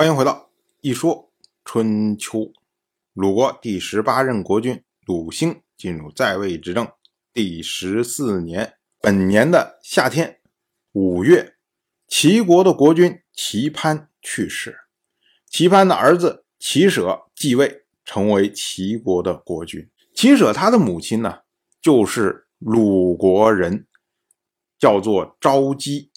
欢迎回到一说春秋。鲁国第十八任国君鲁兴进入在位执政第十四年，本年的夏天五月，齐国的国君齐潘去世，齐潘的儿子齐舍继位，成为齐国的国君。齐舍他的母亲呢，就是鲁国人，叫做昭姬。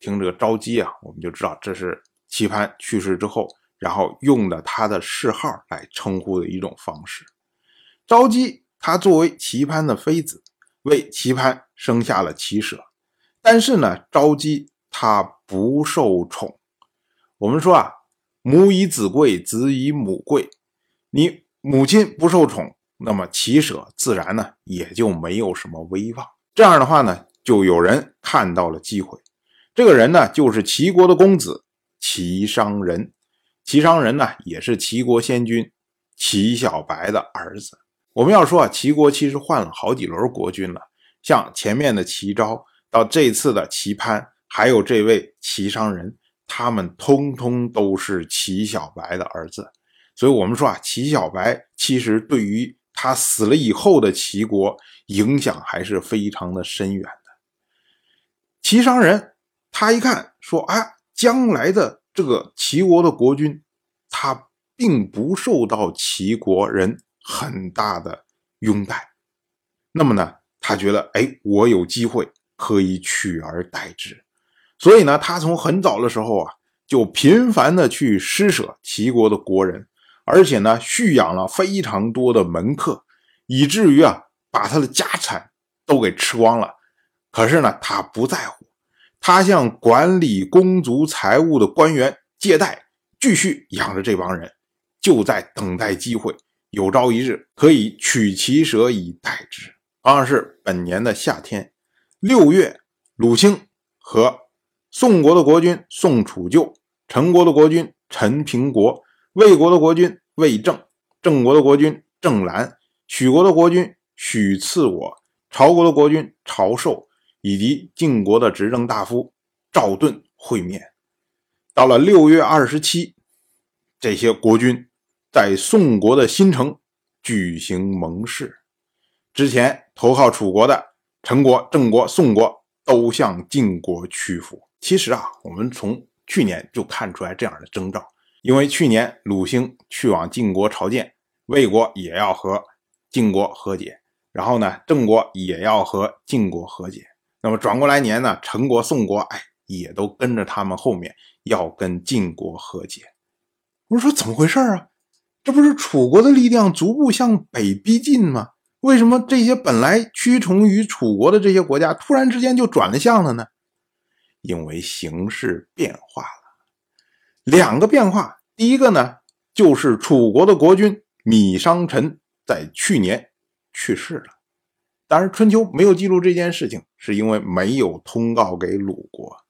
听这个昭姬啊，我们就知道这是。齐潘去世之后，然后用的他的谥号来称呼的一种方式。昭姬她作为齐潘的妃子，为齐潘生下了齐舍。但是呢，昭姬她不受宠。我们说啊，母以子贵，子以母贵。你母亲不受宠，那么齐舍自然呢也就没有什么威望。这样的话呢，就有人看到了机会。这个人呢，就是齐国的公子。齐商人，齐商人呢，也是齐国先君齐小白的儿子。我们要说啊，齐国其实换了好几轮国君了，像前面的齐昭，到这次的齐潘，还有这位齐商人，他们通通都是齐小白的儿子。所以，我们说啊，齐小白其实对于他死了以后的齐国影响还是非常的深远的。齐商人他一看说啊。将来的这个齐国的国君，他并不受到齐国人很大的拥戴。那么呢，他觉得，哎，我有机会可以取而代之。所以呢，他从很早的时候啊，就频繁的去施舍齐国的国人，而且呢，蓄养了非常多的门客，以至于啊，把他的家产都给吃光了。可是呢，他不在乎。他向管理公族财物的官员借贷，继续养着这帮人，就在等待机会，有朝一日可以取其舍以代之。二是本年的夏天，六月，鲁兴和宋国的国君宋楚就、陈国的国君陈平国、魏国的国君魏正、郑国的国君郑兰、许国的国君许赐我、朝国的国君朝寿。以及晋国的执政大夫赵盾会面。到了六月二十七，这些国君在宋国的新城举行盟誓。之前投靠楚国的陈国、郑国、宋国都向晋国屈服。其实啊，我们从去年就看出来这样的征兆，因为去年鲁兴去往晋国朝见，魏国也要和晋国和解，然后呢，郑国也要和晋国和解。那么转过来年呢，陈国、宋国，哎，也都跟着他们后面要跟晋国和解。我说怎么回事啊？这不是楚国的力量逐步向北逼近吗？为什么这些本来屈从于楚国的这些国家，突然之间就转了向了呢？因为形势变化了，两个变化。第一个呢，就是楚国的国君米商臣在去年去世了。当然，春秋没有记录这件事情，是因为没有通告给鲁国。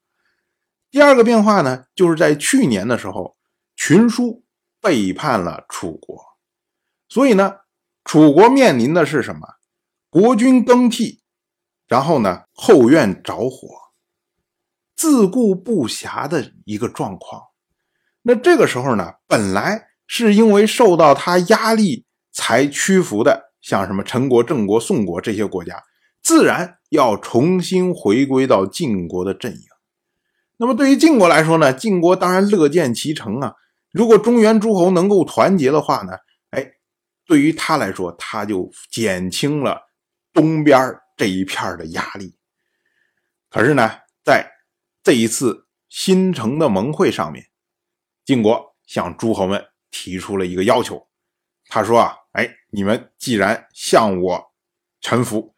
第二个变化呢，就是在去年的时候，群叔背叛了楚国，所以呢，楚国面临的是什么？国君更替，然后呢，后院着火，自顾不暇的一个状况。那这个时候呢，本来是因为受到他压力才屈服的。像什么陈国、郑国、宋国这些国家，自然要重新回归到晋国的阵营。那么对于晋国来说呢，晋国当然乐见其成啊。如果中原诸侯能够团结的话呢，哎，对于他来说，他就减轻了东边这一片的压力。可是呢，在这一次新城的盟会上面，晋国向诸侯们提出了一个要求，他说啊。你们既然向我臣服，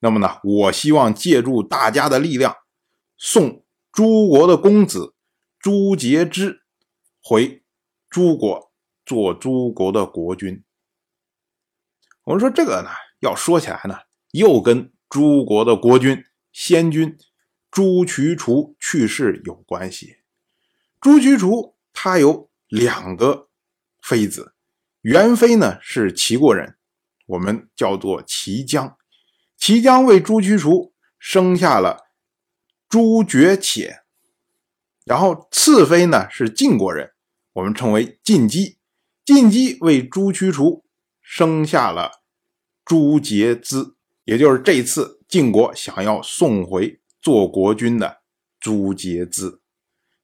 那么呢，我希望借助大家的力量，送诸国的公子朱杰之回诸国做诸国的国君。我们说这个呢，要说起来呢，又跟诸国的国君先君朱渠除去世有关系。朱渠除他有两个妃子。元妃呢是齐国人，我们叫做齐姜。齐姜为朱驱除生下了朱觉且，然后次妃呢是晋国人，我们称为晋姬。晋姬为朱驱除生下了朱杰兹，也就是这次晋国想要送回做国君的朱杰兹。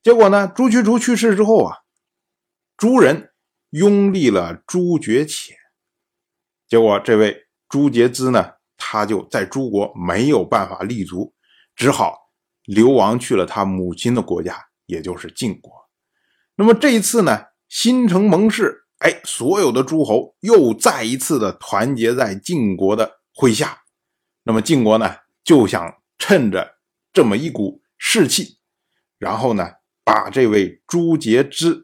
结果呢，朱驱除去世之后啊，朱人拥立了朱觉浅。结果这位朱杰兹呢，他就在诸国没有办法立足，只好流亡去了他母亲的国家，也就是晋国。那么这一次呢，新城盟誓。哎，所有的诸侯又再一次的团结在晋国的麾下，那么晋国呢就想趁着这么一股士气，然后呢把这位朱杰之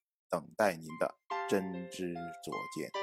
等待您的真知灼见。